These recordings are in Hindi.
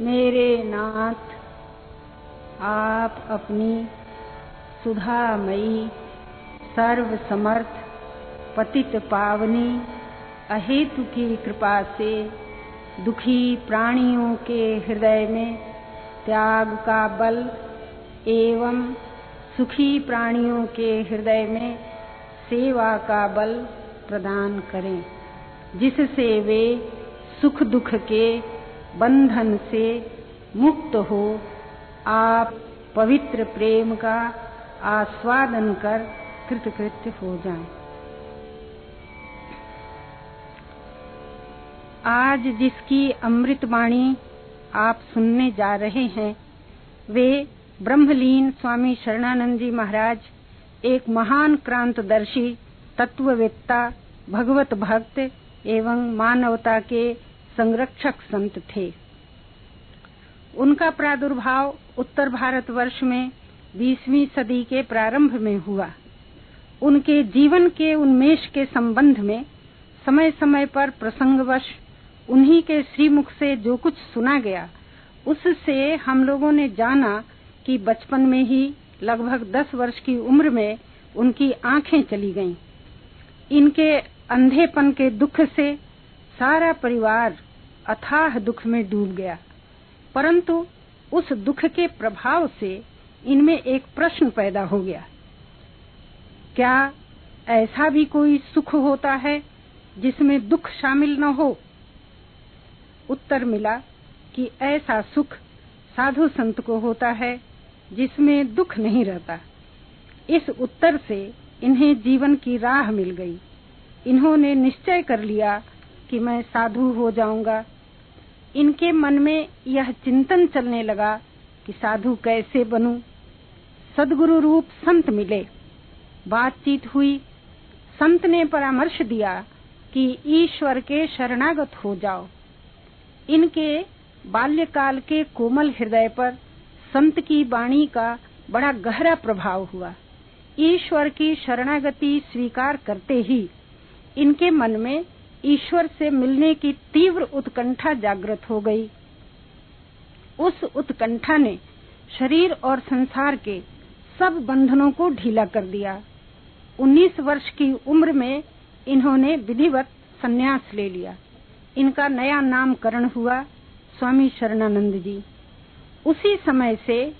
मेरे नाथ, आप अपनी सुधामयी सर्व समर्थ पतित पावनी, अहेतु की कृपा से दुखी प्राणियों के हृदय में त्याग का बल एवं सुखी प्राणियों के हृदय में सेवा का बल प्रदान करें, जिससे वे सुख दुख के बंधन से मुक्त हो, आप पवित्र प्रेम का आस्वादन कर कृतकृत्य हो जाएँ। आज जिसकी अमृत वाणी आप सुनने जा रहे हैं, वे ब्रह्मलीन स्वामी शरणानंद जी महाराज, एक महान क्रांतदर्शी, तत्ववेत्ता, भगवत भक्त एवं मानवता के संरक्षक संत थे उनका प्रादुर्भाव उत्तर भारत वर्ष में बीसवीं सदी के प्रारंभ में हुआ उनके जीवन के उन्मेष के संबंध में समय समय पर प्रसंगवश उन्हीं के श्रीमुख से जो कुछ सुना गया, उससे हम लोगों ने जाना कि बचपन में ही लगभग दस वर्ष की उम्र में उनकी आँखें चली गईं। इनके अंधेपन के दुख से सारा परिवार अथाह दुख में डूब गया। परंतु उस दुख के प्रभाव से इनमें एक प्रश्न पैदा हो गया। क्या ऐसा भी कोई सुख होता है जिसमें दुख शामिल न हो? उत्तर मिला कि ऐसा सुख साधु संत को होता है जिसमें दुख नहीं रहता। इस उत्तर से इन्हें जीवन की राह मिल गई। इन्होंने निश्चय कर लिया कि मैं साधु हो जाऊँगा। इनके मन में यह चिंतन चलने लगा कि साधु कैसे बनूं। सदगुरु रूप संत मिले। बातचीत हुई। संत ने परामर्श दिया कि ईश्वर के शरणागत हो जाओ। इनके बाल्यकाल के कोमल हृदय पर संत की वाणी का बड़ा गहरा प्रभाव हुआ। ईश्वर की शरणागति स्वीकार करते ही इनके मन में ईश्वर से मिलने की तीव्र उत्कंठा जागृत हो गई। उस उत्कंठा ने शरीर और संसार के सब बंधनों को ढीला कर दिया। 19 वर्ष की उम्र में इन्होंने विधिवत संन्यास ले लिया। इनका नया नामकरण हुआ स्वामी शरणानंद जी। उसी समय से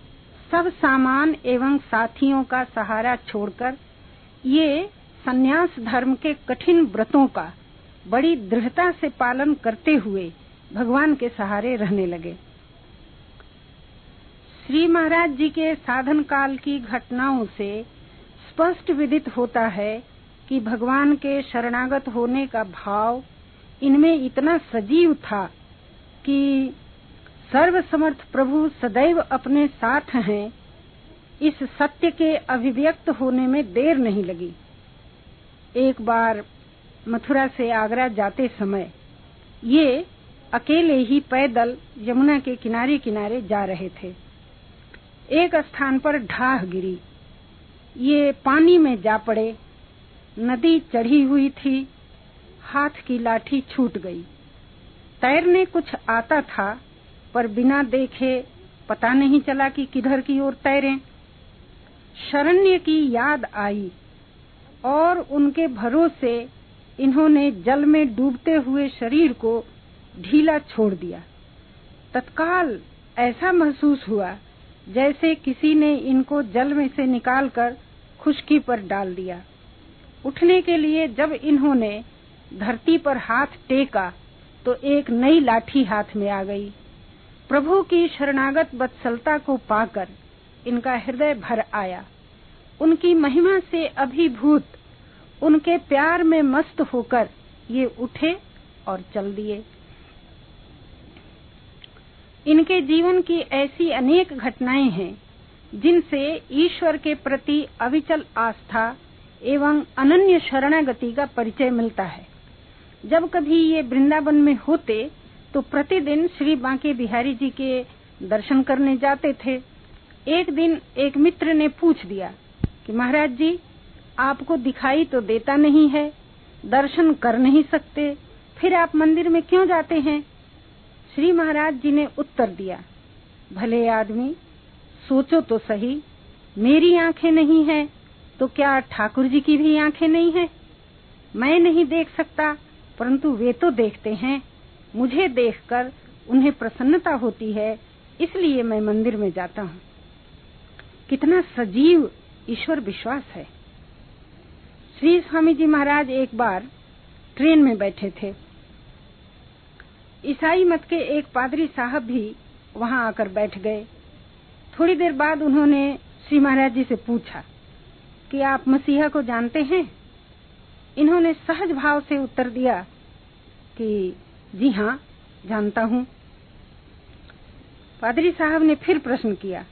सब सामान एवं साथियों का सहारा छोड़कर ये संन्यास धर्म के कठिन व्रतों का बड़ी दृढ़ता से पालन करते हुए भगवान के सहारे रहने लगे। श्री महाराज जी के साधन काल की घटनाओं से स्पष्ट विदित होता है कि भगवान के शरणागत होने का भाव इनमें इतना सजीव था कि सर्वसमर्थ प्रभु सदैव अपने साथ हैं, इस सत्य के अभिव्यक्त होने में देर नहीं लगी। एक बार मथुरा से आगरा जाते समय ये अकेले ही पैदल यमुना के किनारे किनारे जा रहे थे। एक स्थान पर ढाह गिरी। ये पानी में जा पड़े। नदी चढ़ी हुई थी। हाथ की लाठी छूट गई। तैरने कुछ आता था, पर बिना देखे पता नहीं चला कि किधर की ओर तैरें। शरण्य की याद आई और उनके भरोसे इन्होंने जल में डूबते हुए शरीर को ढीला छोड़ दिया। तत्काल ऐसा महसूस हुआ जैसे किसी ने इनको जल में से निकालकर खुशकी पर डाल दिया। उठने के लिए जब इन्होंने धरती पर हाथ टेका तो एक नई लाठी हाथ में आ गई। प्रभु की शरणागत बत्सलता को पाकर इनका हृदय भर आया। उनकी महिमा से अभिभूत उनके प्यार में मस्त होकर ये उठे और चल दिए। इनके जीवन की ऐसी अनेक घटनाएँ हैं, जिनसे ईश्वर के प्रति अविचल आस्था एवं अनन्य शरणागति का परिचय मिलता है। जब कभी ये वृंदावन में होते तो प्रतिदिन श्री बांके बिहारी जी के दर्शन करने जाते थे। एक दिन एक मित्र ने पूछ दिया कि महाराज जी आपको दिखाई तो देता नहीं है, दर्शन कर नहीं सकते, फिर आप मंदिर में क्यों जाते हैं? श्री महाराज जी ने उत्तर दिया, भले आदमी, सोचो तो सही, मेरी आँखें नहीं है तो क्या ठाकुर जी की भी आँखें नहीं है? मैं नहीं देख सकता, परंतु वे तो देखते हैं। मुझे देखकर उन्हें प्रसन्नता होती है, इसलिए मैं मंदिर में जाता हूँ। कितना सजीव ईश्वर विश्वास है। श्री स्वामी जी महाराज एक बार ट्रेन में बैठे थे। ईसाई मत के एक पादरी साहब भी वहाँ आकर बैठ गए। थोड़ी देर बाद उन्होंने श्री महाराज जी से पूछा कि आप मसीहा को जानते हैं? इन्होंने सहज भाव से उत्तर दिया कि जी हाँ जानता हूँ। पादरी साहब ने फिर प्रश्न किया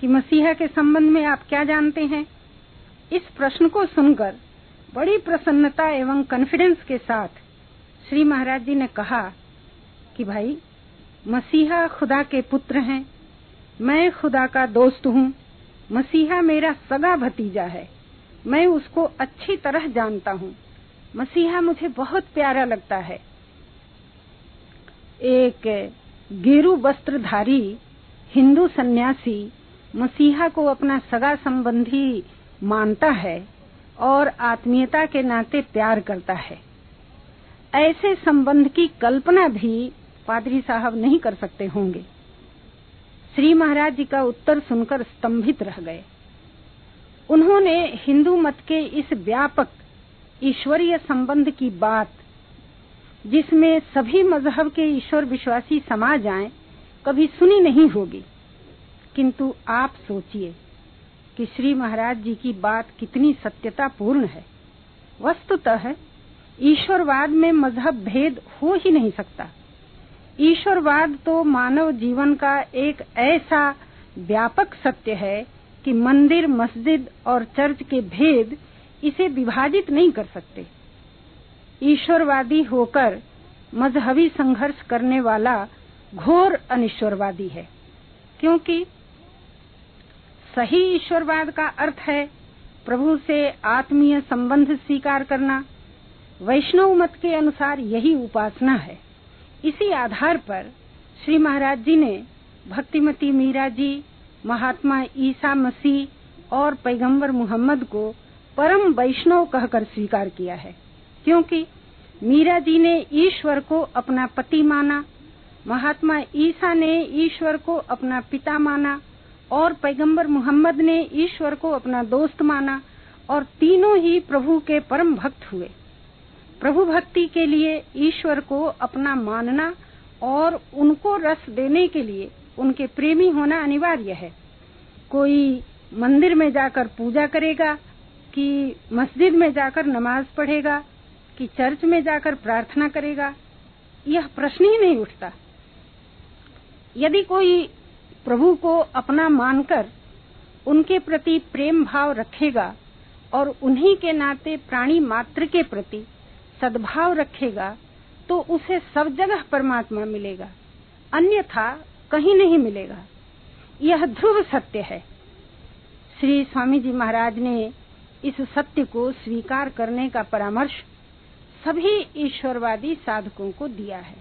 कि मसीहा के संबंध में आप क्या जानते हैं? इस प्रश्न को सुनकर बड़ी प्रसन्नता एवं कॉन्फिडेंस के साथ श्री महाराज जी ने कहा कि भाई, मसीहा खुदा के पुत्र हैं, मैं खुदा का दोस्त हूँ, मसीहा मेरा सगा भतीजा है, मैं उसको अच्छी तरह जानता हूँ, मसीहा मुझे बहुत प्यारा लगता है। एक गेरु वस्त्रधारी, हिंदू सन्यासी, मसीहा को अपना सगा संबंधी मानता है और आत्मीयता के नाते प्यार करता है। ऐसे संबंध की कल्पना भी पादरी साहब नहीं कर सकते होंगे। श्री महाराज जी का उत्तर सुनकर स्तंभित रह गए। उन्होंने हिंदू मत के इस व्यापक ईश्वरीय संबंध की बात जिसमें सभी मज़हब के ईश्वर विश्वासी समा जाएँ, कभी सुनी नहीं होगी। किंतु आप सोचिए कि श्री महाराज जी की बात कितनी सत्यता पूर्ण है। वस्तुतः, ईश्वरवाद में मज़हब भेद हो ही नहीं सकता। ईश्वरवाद तो मानव जीवन का एक ऐसा व्यापक सत्य है कि मंदिर, मस्जिद और चर्च के भेद इसे विभाजित नहीं कर सकते। ईश्वरवादी होकर मजहबी संघर्ष करने वाला घोर अनिश्वरवादी है, क्योंकि सही ईश्वरवाद का अर्थ है प्रभु से आत्मीय संबंध स्वीकार करना। वैष्णव मत के अनुसार यही उपासना है। इसी आधार पर श्री महाराज जी ने भक्तिमती मीरा जी, महात्मा ईसा मसीह और पैगंबर मोहम्मद को परम वैष्णव कहकर स्वीकार किया है, क्योंकि मीरा जी ने ईश्वर को अपना पति माना, महात्मा ईसा ने ईश्वर को अपना पिता माना और पैगंबर मोहम्मद ने ईश्वर को अपना दोस्त माना और तीनों ही प्रभु के परम भक्त हुए। प्रभु भक्ति के लिए ईश्वर को अपना मानना और उनको रस देने के लिए उनके प्रेमी होना अनिवार्य है। कोई मंदिर में जाकर पूजा करेगा कि मस्जिद में जाकर नमाज़ पढ़ेगा कि चर्च में जाकर प्रार्थना करेगा, यह प्रश्न ही नहीं उठता। यदि कोई प्रभु को अपना मानकर उनके प्रति प्रेम भाव रखेगा और उन्हीं के नाते प्राणी मात्र के प्रति सद्भाव रखेगा तो उसे सब जगह परमात्मा मिलेगा, अन्यथा कहीं नहीं मिलेगा। यह ध्रुव सत्य है। श्री स्वामी जी महाराज ने इस सत्य को स्वीकार करने का परामर्श सभी ईश्वरवादी साधकों को दिया है।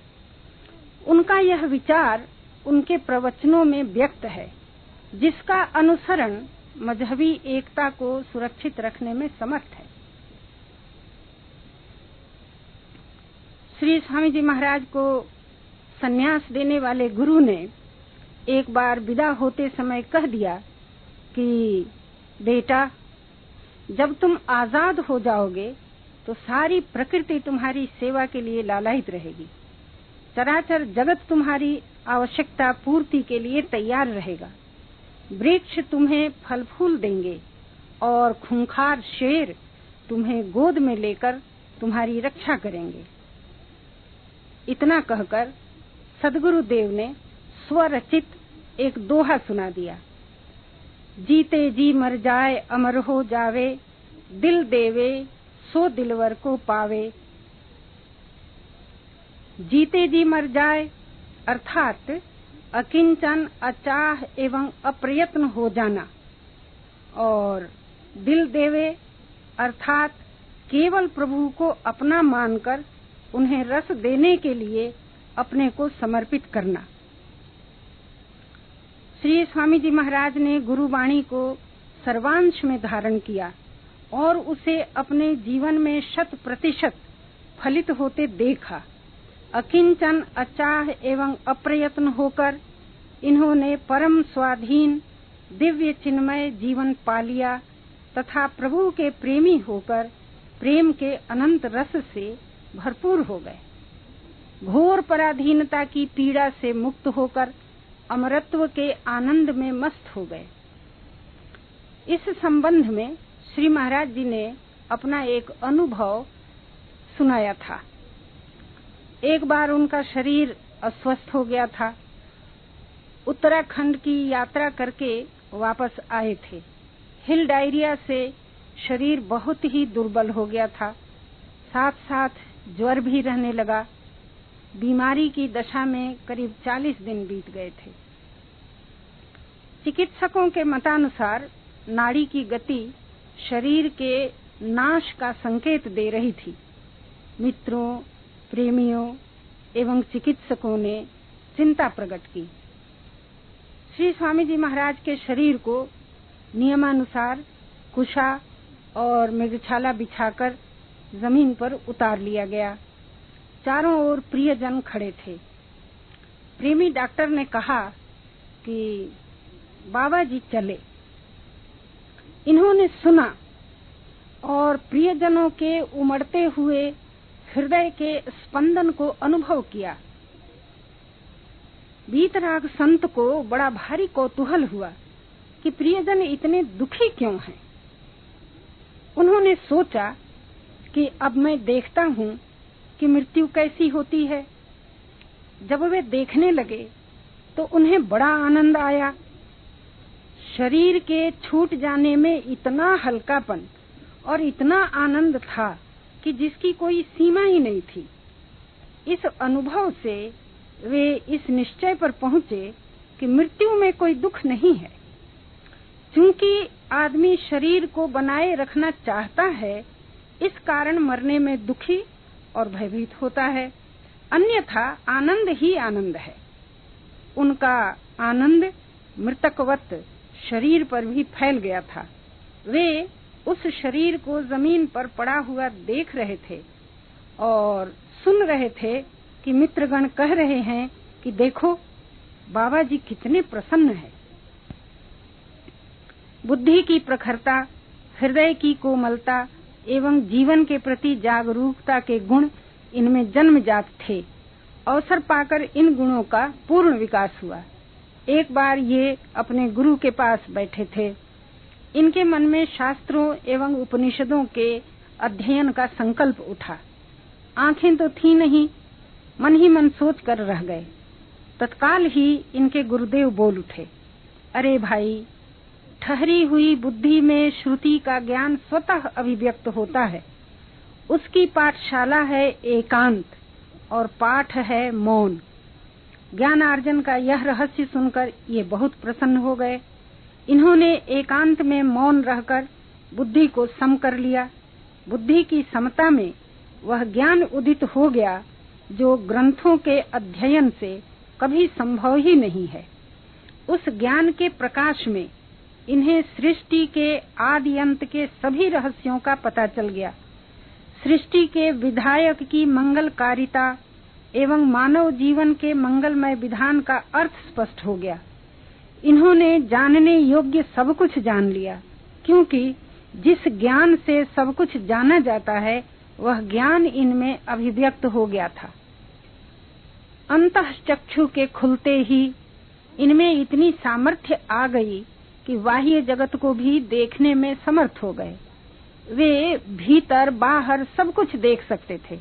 उनका यह विचार उनके प्रवचनों में व्यक्त है, जिसका अनुसरण मजहबी एकता को सुरक्षित रखने में समर्थ है। श्री स्वामी जी महाराज को सन्यास देने वाले गुरु ने एक बार विदा होते समय कह दिया कि, बेटा, जब तुम आज़ाद हो जाओगे तो सारी प्रकृति तुम्हारी सेवा के लिए लालायित रहेगी। चराचर जगत तुम्हारी आवश्यकता पूर्ति के लिए तैयार रहेगा। वृक्ष तुम्हें फल फूल देंगे और खूंखार शेर तुम्हें गोद में लेकर तुम्हारी रक्षा करेंगे। इतना कहकर सदगुरु देव ने स्वरचित एक दोहा सुना दिया। जीते जी मर जाए, अमर हो जावे, दिल देवे, सो दिलवर को पावे। जीते जी मर जाए अर्थात अकिंचन, अचाह एवं अप्रयत्न हो जाना। और दिल देवे, अर्थात केवल प्रभु को अपना मानकर उन्हें रस देने के लिए अपने को समर्पित करना। श्री स्वामी जी महाराज ने गुरुवाणी को सर्वांश में धारण किया और उसे अपने जीवन में शत प्रतिशत फलित होते देखा। अकिंचन अचाह एवं अप्रयत्न होकर इन्होंने परम स्वाधीन, दिव्य चिन्मय जीवन पा लिया तथा प्रभु के प्रेमी होकर प्रेम के अनंत रस से भरपूर हो गए। घोर पराधीनता की पीड़ा से मुक्त होकर अमरत्व के आनंद में मस्त हो गए। इस संबंध में श्री महाराज जी ने अपना एक अनुभव सुनाया था। एक बार उनका शरीर अस्वस्थ हो गया था। उत्तराखंड की यात्रा करके वापस आए थे। हिल डायरिया से शरीर बहुत ही दुर्बल हो गया था। साथ साथ ज्वर भी रहने लगा। बीमारी की दशा में करीब 40 दिन बीत गए थे। चिकित्सकों के मतानुसार नाड़ी की गति शरीर के नाश का संकेत दे रही थी। मित्रों प्रेमियों एवं चिकित्सकों ने चिंता प्रकट की। श्री स्वामी जी महाराज के शरीर को नियमानुसार कुशा और मृगछाला बिछाकर ज़मीन पर उतार लिया गया। चारों ओर प्रियजन खड़े थे। प्रेमी डॉक्टर ने कहा कि बाबा जी चले। इन्होंने सुना और प्रियजनों के उमड़ते हुए हृदय के स्पंदन को अनुभव किया। बीतराग संत को बड़ा भारी कौतूहल हुआ कि प्रियजन इतने दुखी क्यों हैं? उन्होंने सोचा कि अब मैं देखता हूँ कि मृत्यु कैसी होती है। जब वे देखने लगे तो उन्हें बड़ा आनंद आया। शरीर के छूट जाने में इतना हल्कापन और इतना आनंद था कि जिसकी कोई सीमा ही नहीं थी। इस अनुभव से वे इस निश्चय पर पहुँचे कि मृत्यु में कोई दुख नहीं है। क्योंकि आदमी शरीर को बनाए रखना चाहता है, इस कारण मरने में दुखी और भयभीत होता है। अन्यथा आनंद ही आनंद है। उनका आनंद मृतकवत शरीर पर भी फैल गया था। वे उस शरीर को ज़मीन पर पड़ा हुआ देख रहे थे और सुन रहे थे कि मित्रगण कह रहे हैं कि देखो, बाबा जी कितने प्रसन्न हैं। बुद्धि की प्रखरता, हृदय की कोमलता एवं जीवन के प्रति जागरूकता के गुण इनमें जन्मजात थे। अवसर पाकर इन गुणों का पूर्ण विकास हुआ। एक बार ये अपने गुरु के पास बैठे थे। इनके मन में शास्त्रों एवं उपनिषदों के अध्ययन का संकल्प उठा। आँखें तो थी नहीं, मन ही मन सोच कर रह गए। तत्काल ही इनके गुरुदेव बोल उठे, अरे भाई, ठहरी हुई बुद्धि में श्रुति का ज्ञान स्वतः अभिव्यक्त होता है। उसकी पाठशाला है एकांत और पाठ है मौन। ज्ञान ज्ञानार्जन का यह रहस्य सुनकर ये बहुत प्रसन्न हो गए। इन्होंने एकांत में मौन रहकर बुद्धि को सम कर लिया। बुद्धि की समता में वह ज्ञान उदित हो गया, जो ग्रंथों के अध्ययन से कभी संभव ही नहीं है। उस ज्ञान के प्रकाश में इन्हें सृष्टि के आदि अंत के सभी रहस्यों का पता चल गया। सृष्टि के विधायक की मंगलकारिता एवं मानव जीवन के मंगलमय विधान का अर्थ स्पष्ट हो गया। इन्होंने जानने योग्य सब कुछ जान लिया, क्योंकि जिस ज्ञान से सब कुछ जाना जाता है, वह ज्ञान इनमें अभिव्यक्त हो गया था। अंत चक्षु के खुलते ही इनमें इतनी सामर्थ्य आ गई कि बाह्य जगत को भी देखने में समर्थ हो गए। वे भीतर, बाहर सब कुछ देख सकते थे।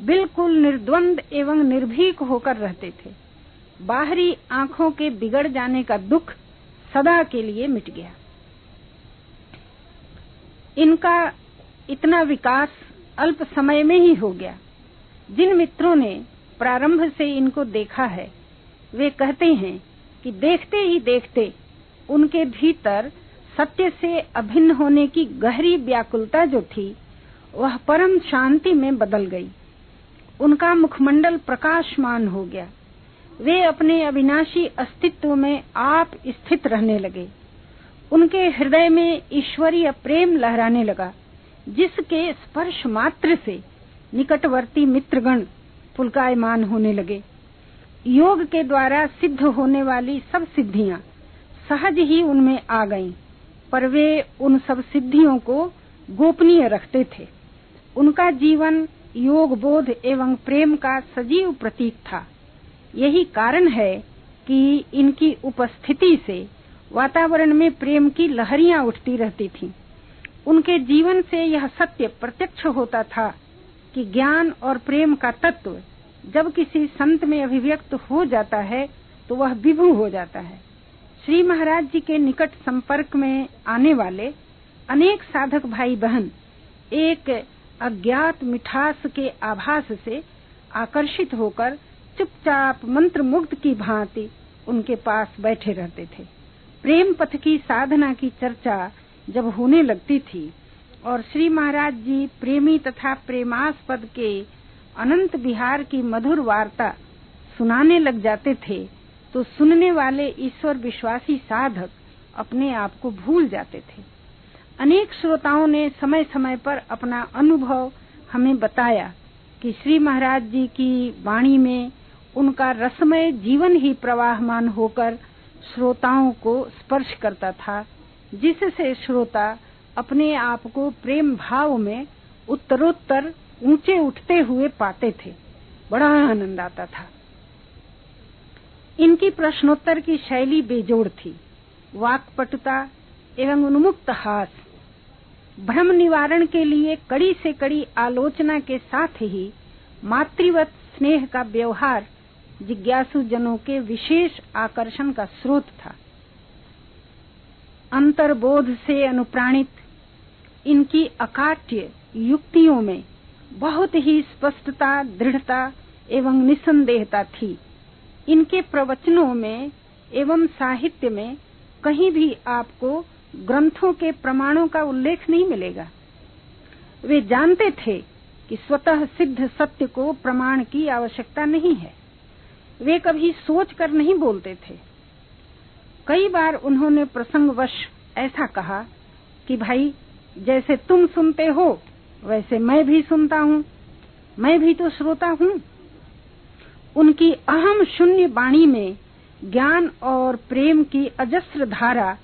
बिल्कुल निर्द्वंद एवं निर्भीक होकर रहते थे। बाहरी आँखों के बिगड़ जाने का दुख सदा के लिए मिट गया। इनका इतना विकास अल्प समय में ही हो गया। जिन मित्रों ने प्रारंभ से इनको देखा है, वे कहते हैं कि देखते ही देखते उनके भीतर सत्य से अभिन्न होने की गहरी व्याकुलता जो थी, वह परम शांति में बदल गई। उनका मुखमंडल प्रकाशमान हो गया। वे अपने अविनाशी अस्तित्व में आप स्थित रहने लगे। उनके हृदय में ईश्वरीय प्रेम लहराने लगा जिसके स्पर्श मात्र से निकटवर्ती मित्रगण पुलकायमान होने लगे। योग के द्वारा सिद्ध होने वाली सब सिद्धियाँ सहज ही उनमें आ गईं, पर वे उन सब सिद्धियों को गोपनीय रखते थे। उनका जीवन योग बोध एवं प्रेम का सजीव प्रतीक था। यही कारण है कि इनकी उपस्थिति से वातावरण में प्रेम की लहरियाँ उठती रहती थीं। उनके जीवन से यह सत्य प्रत्यक्ष होता था कि ज्ञान और प्रेम का तत्व जब किसी संत में अभिव्यक्त हो जाता है तो वह विभु हो जाता है श्री महाराज जी के निकट संपर्क में आने वाले अनेक साधक भाई बहन एक अज्ञात मिठास के आभास से आकर्षित होकर चुपचाप मंत्र मुग्ध की भांति उनके पास बैठे रहते थे। प्रेम पथ की साधना की चर्चा जब होने लगती थी और श्री महाराज जी प्रेमी तथा प्रेमास्पद के अनंत बिहार की मधुर वार्ता सुनाने लग जाते थे तो सुनने वाले ईश्वर विश्वासी साधक अपने आप को भूल जाते थे। अनेक श्रोताओं ने समय समय पर अपना अनुभव हमें बताया कि श्री महाराज जी की वाणी में उनका रसमय जीवन ही प्रवाहमान होकर श्रोताओं को स्पर्श करता था, जिससे श्रोता अपने आप को प्रेम भाव में उत्तरोत्तर ऊँचे उठते हुए पाते थे। बड़ा आनंद आता था। इनकी प्रश्नोत्तर की शैली बेजोड़ थी। वाकपटुता एवं उन्मुक्त हास, भ्रम निवारण के लिए कड़ी से कड़ी आलोचना के साथ ही मातृवत स्नेह का व्यवहार जिज्ञासु जनों के विशेष आकर्षण का स्रोत था। अंतर्बोध से अनुप्राणित, इनकी अकाट्य युक्तियों में बहुत ही स्पष्टता, दृढ़ता एवं निसंदेहता थी। इनके प्रवचनों में एवं साहित्य में कहीं भी आपको ग्रंथों के प्रमाणों का उल्लेख नहीं मिलेगा। वे जानते थे कि स्वतः सिद्ध सत्य को प्रमाण की आवश्यकता नहीं है। वे कभी सोच कर नहीं बोलते थे। कई बार उन्होंने प्रसंगवश ऐसा कहा कि, भाई, जैसे तुम सुनते हो, वैसे मैं भी सुनता हूँ। मैं भी तो श्रोता हूँ। उनकी अहम शून्य वाणी में ज्ञान और प्रेम की अजस्र धारा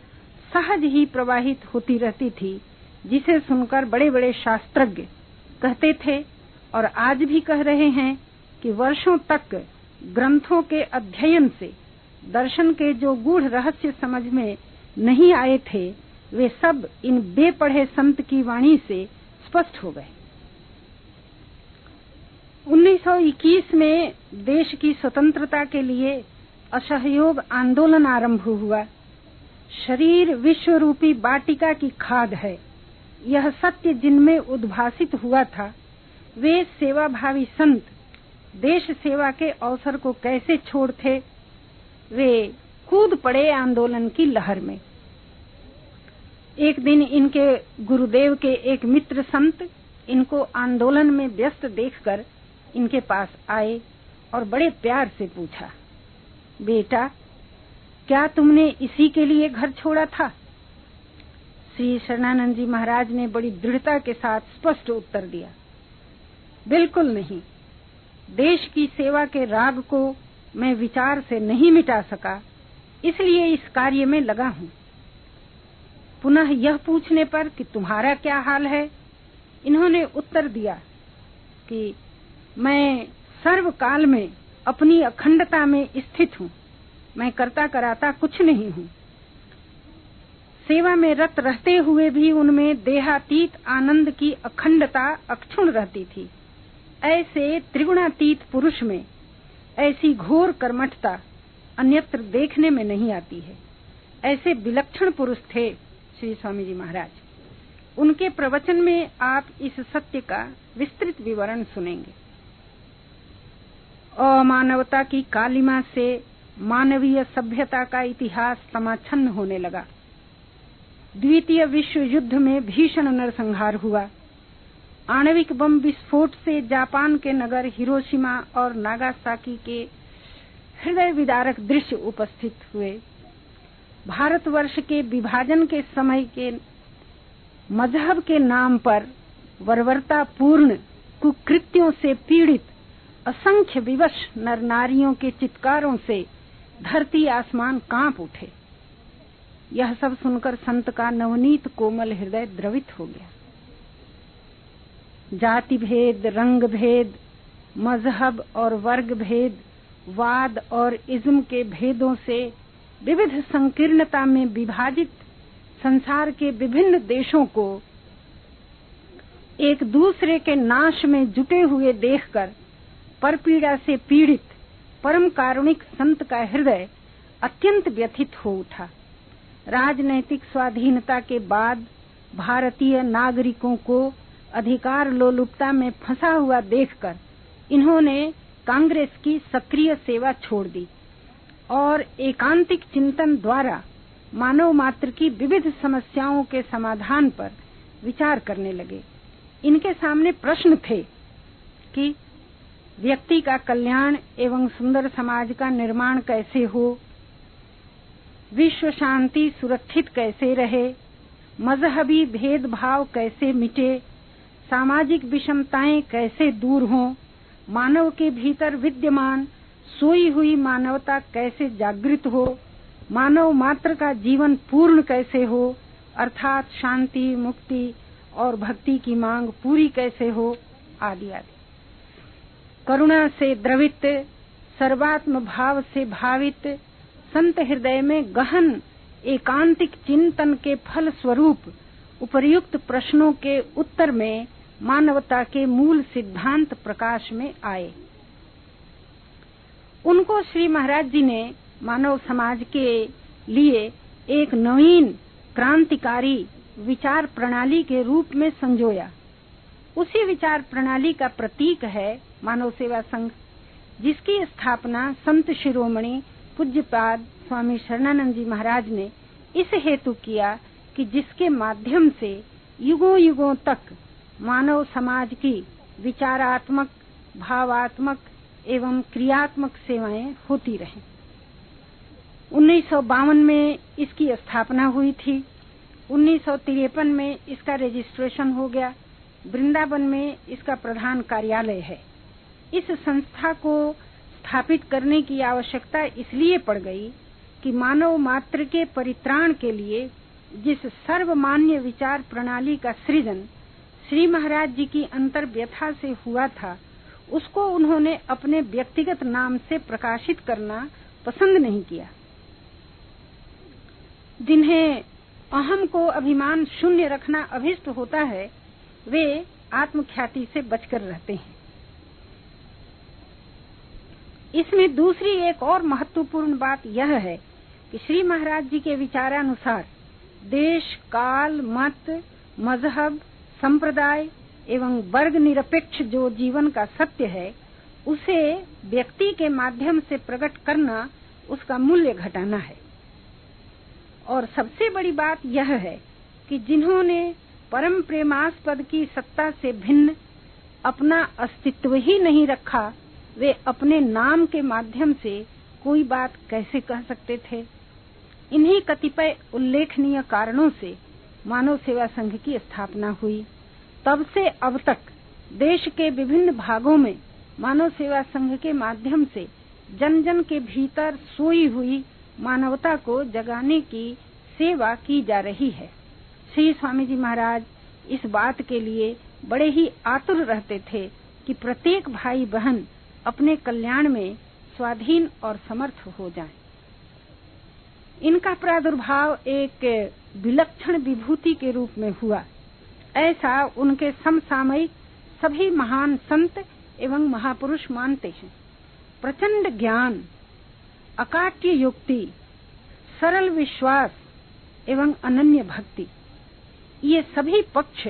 सहज ही प्रवाहित होती रहती थी, जिसे सुनकर बड़े बड़े शास्त्रज्ञ कहते थे और आज भी कह रहे हैं कि वर्षों तक ग्रंथों के अध्ययन से, दर्शन के जो गूढ़ रहस्य समझ में नहीं आए थे, वे सब इन बेपढ़े संत की वाणी से स्पष्ट हो गए। 1921 में देश की स्वतंत्रता के लिए असहयोग आंदोलन आरंभ हुआ। शरीर विश्व रूपी बाटिका की खाद है। यह सत्य जिनमें उद्भासित हुआ था, वे सेवाभावी संत देश सेवा के अवसर को कैसे छोड़ थे वे कूद पड़े आंदोलन की लहर में। एक दिन इनके गुरुदेव के एक मित्र संत इनको आंदोलन में व्यस्त देखकर इनके पास आए और बड़े प्यार से पूछा, बेटा, क्या तुमने इसी के लिए घर छोड़ा था? श्री शरणानंद जी महाराज ने बड़ी दृढ़ता के साथ स्पष्ट उत्तर दिया, बिल्कुल नहीं। देश की सेवा के राग को मैं विचार से नहीं मिटा सका, इसलिए इस कार्य में लगा हूँ। पुनः यह पूछने पर कि तुम्हारा क्या हाल है? इन्होंने उत्तर दिया कि मैं सर्व काल में अपनी अखंडता में स्थित हूँ। मैं करता कराता कुछ नहीं हूँ। सेवा में रत रहते हुए भी उनमें देहातीत आनंद की अखंडता अक्षुण रहती थी। ऐसे त्रिगुणातीत पुरुष में ऐसी घोर कर्मठता अन्यत्र देखने में नहीं आती है। ऐसे विलक्षण पुरुष थे श्री स्वामी जी महाराज। उनके प्रवचन में आप इस सत्य का विस्तृत विवरण सुनेंगे। अमानवता की कालिमा से मानवीय सभ्यता का इतिहास समाच्छन्न होने लगा। द्वितीय विश्व युद्ध में भीषण नरसंहार हुआ। आणविक बम विस्फोट से जापान के नगर हिरोशिमा और नागासाकी के हृदय विदारक दृश्य उपस्थित हुए। भारतवर्ष के विभाजन के समय के मज़हब के नाम पर बर्बरता पूर्ण कुकृत्यों से पीड़ित असंख्य विवश नर नारियों के चित्कारों से धरती आसमान काँप उठे। यह सब सुनकर संत का नवनीत कोमल हृदय द्रवित हो गया। जाति भेद रंग भेद मज़हब और वर्ग भेद वाद और इज्म के भेदों से विविध संकीर्णता में विभाजित संसार के विभिन्न देशों को एक दूसरे के नाश में जुटे हुए देखकर परपीड़ा से पीड़ित परम कारुणिक संत का हृदय अत्यंत व्यथित हो उठा। राजनैतिक स्वाधीनता के बाद भारतीय नागरिकों को अधिकार लोलुपता में फंसा हुआ देखकर इन्होंने कांग्रेस की सक्रिय सेवा छोड़ दी और एकांतिक चिंतन द्वारा मानव मात्र की विविध समस्याओं के समाधान पर विचार करने लगे। इनके सामने प्रश्न थे कि व्यक्ति का कल्याण एवं सुंदर समाज का निर्माण कैसे हो? विश्व शांति सुरक्षित कैसे रहे? मजहबी भेदभाव कैसे मिटे? सामाजिक विषमताएँ कैसे दूर हों, मानव के भीतर विद्यमान, सोई हुई मानवता कैसे जागृत हो, मानव मात्र का जीवन पूर्ण कैसे हो, अर्थात शांति, मुक्ति और भक्ति की मांग पूरी कैसे हो, आदि आदि। करुणा से द्रवित, सर्वात्म भाव से भावित, संत हृदय में गहन, एकांतिक चिंतन के फल स्वरूप उपर्युक्त प्रश्नों के उत्तर में मानवता के मूल सिद्धांत प्रकाश में आए। उनको श्री महाराज जी ने मानव समाज के लिए एक नवीन क्रांतिकारी विचार प्रणाली के रूप में संजोया। उसी विचार प्रणाली का प्रतीक है मानव सेवा संघ, जिसकी स्थापना संत शिरोमणि पूज्यपाद स्वामी शरणानंद जी महाराज ने इस हेतु किया कि जिसके माध्यम से युगों युगों तक मानव समाज की विचारात्मक, भावात्मक एवं क्रियात्मक सेवाएँ होती रहें। उन्नीस सौ बावन में इसकी स्थापना हुई थी। उन्नीस सौ तिरपन में इसका रजिस्ट्रेशन हो गया। वृंदावन में इसका प्रधान कार्यालय है। इस संस्था को स्थापित करने की आवश्यकता इसलिए पड़ गई कि मानव मात्र के परित्राण के लिए जिस सर्वमान्य विचार प्रणाली का सृजन श्री महाराज जी की अंतर व्यथा से हुआ था। उसको उन्होंने अपने व्यक्तिगत नाम से प्रकाशित करना पसंद नहीं किया। जिन्हें अहम को अभिमान शून्य रखना अभिष्ट होता है, वे आत्मख्याति से बचकर रहते हैं। इसमें दूसरी एक और महत्वपूर्ण बात यह है कि श्री महाराज जी के विचारानुसार देश, काल, मत, मज़हब संप्रदाय एवं वर्ग निरपेक्ष जो जीवन का सत्य है, उसे व्यक्ति के माध्यम से प्रकट करना उसका मूल्य घटाना है। और सबसे बड़ी बात यह है कि जिन्होंने परम प्रेमास्पद की सत्ता से भिन्न अपना अस्तित्व ही नहीं रखा, वे अपने नाम के माध्यम से कोई बात कैसे कह सकते थे? इन्हीं कतिपय उल्लेखनीय कारणों से मानव सेवा संघ की स्थापना हुई तब से अब तक देश के विभिन्न भागों में मानव सेवा संघ के माध्यम से जन जन के भीतर सोई हुई मानवता को जगाने की सेवा की जा रही है श्री स्वामी जी महाराज इस बात के लिए बड़े ही आतुर रहते थे कि प्रत्येक भाई बहन अपने कल्याण में स्वाधीन और समर्थ हो जाएँ। इनका प्रादुर्भाव एक विलक्षण विभूति के रूप में हुआ। ऐसा उनके समसामयिक सभी महान संत एवं महापुरुष मानते हैं। प्रचंड ज्ञान, अकाट्य युक्ति, सरल विश्वास एवं अनन्य भक्ति, ये सभी पक्ष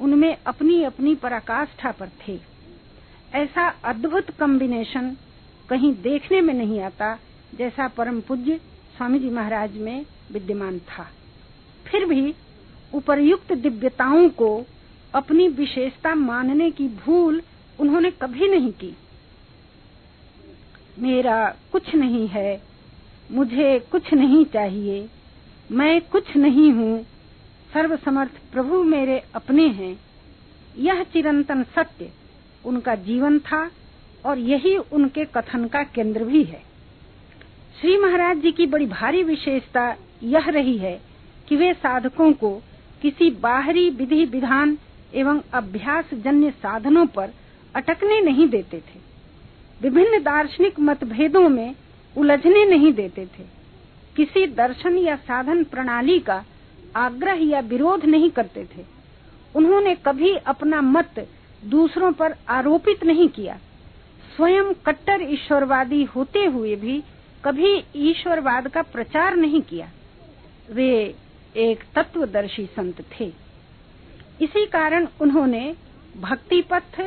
उनमें अपनी अपनी पराकाष्ठा पर थे। ऐसा अद्भुत कॉम्बिनेशन कहीं देखने में नहीं आता, जैसा परम पूज्य स्वामी जी महाराज में विद्यमान था। फिर भी उपर्युक्त दिव्यताओं को अपनी विशेषता मानने की भूल उन्होंने कभी नहीं की। मेरा कुछ नहीं है, मुझे कुछ नहीं चाहिए, मैं कुछ नहीं हूँ, सर्वसमर्थ प्रभु मेरे अपने हैं। यह चिरंतन सत्य उनका जीवन था और यही उनके कथन का केंद्र भी है। श्री महाराज जी की बड़ी भारी विशेषता यह रही है कि वे साधकों को किसी बाहरी विधि विधान एवं अभ्यास जन्य साधनों पर अटकने नहीं देते थे। विभिन्न दार्शनिक मतभेदों में उलझने नहीं देते थे। किसी दर्शन या साधन प्रणाली का आग्रह या विरोध नहीं करते थे। उन्होंने कभी अपना मत दूसरों पर आरोपित नहीं किया। स्वयं कट्टर ईश्वरवादी होते हुए भी कभी ईश्वरवाद का प्रचार नहीं किया। वे एक तत्वदर्शी संत थे। इसी कारण उन्होंने भक्ति पथ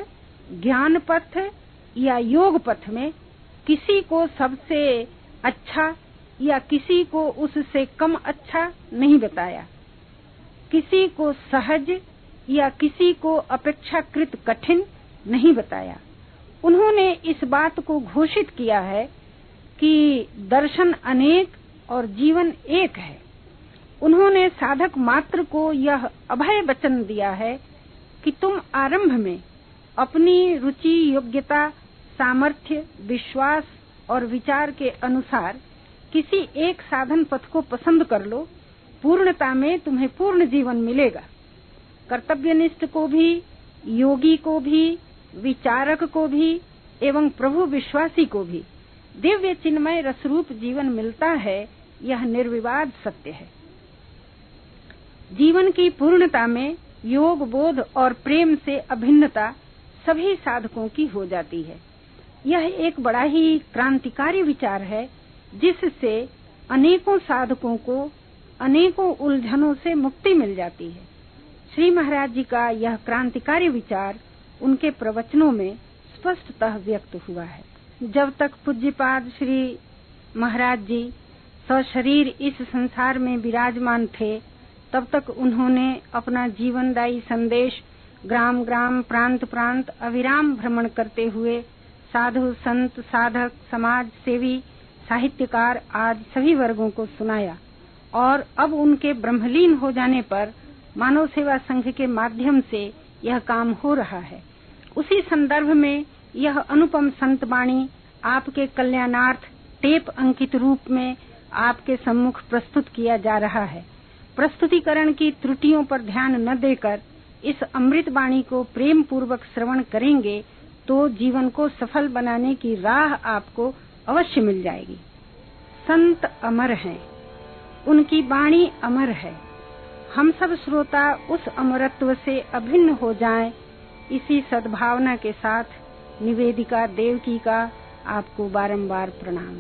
ज्ञान पथ या योग पथ में किसी को सबसे अच्छा या किसी को उससे कम अच्छा नहीं बताया। किसी को सहज या किसी को अपेक्षाकृत कठिन नहीं बताया। उन्होंने इस बात को घोषित किया है कि दर्शन अनेक और जीवन एक है। उन्होंने साधक मात्र को यह अभय वचन दिया है कि तुम आरंभ में अपनी रुचि, योग्यता, सामर्थ्य, विश्वास और विचार के अनुसार किसी एक साधन पथ को पसंद कर लो। पूर्णता में तुम्हें पूर्ण जीवन मिलेगा। कर्तव्यनिष्ठ को भी, योगी को भी, विचारक को भी एवं प्रभु विश्वासी को भी दिव्य चिन्मय रसरूप जीवन मिलता है, यह निर्विवाद सत्य है। जीवन की पूर्णता में योग, बोध और प्रेम से अभिन्नता सभी साधकों की हो जाती है। यह एक बड़ा ही क्रांतिकारी विचार है, जिससे अनेकों साधकों को अनेकों उलझनों से मुक्ति मिल जाती है। श्री महाराज जी का यह क्रांतिकारी विचार उनके प्रवचनों में स्पष्टतः व्यक्त हुआ है। जब तक पूज्यपाद श्री महाराज जी सशरीर इस संसार में विराजमान थे तब तक उन्होंने अपना जीवनदायी संदेश ग्राम ग्राम, प्रांत प्रांत अविराम भ्रमण करते हुए साधु, संत, साधक, समाज सेवी, साहित्यकार आदि सभी वर्गों को सुनाया। और अब उनके ब्रह्मलीन हो जाने पर मानव सेवा संघ के माध्यम से यह काम हो रहा है। उसी संदर्भ में यह अनुपम संत वाणी आपके कल्याणार्थ टेप अंकित रूप में आपके सम्मुख प्रस्तुत किया जा रहा है। प्रस्तुतिकरण की त्रुटियों पर ध्यान न देकर इस अमृत वाणी को प्रेम पूर्वक श्रवण करेंगे तो जीवन को सफल बनाने की राह आपको अवश्य मिल जाएगी। संत अमर हैं। उनकी वाणी अमर है। हम सब श्रोता उस अमरत्व से अभिन्न हो जाएँ, इसी सद्भावना के साथ निवेदिका देवकी का आपको बारंबार प्रणाम।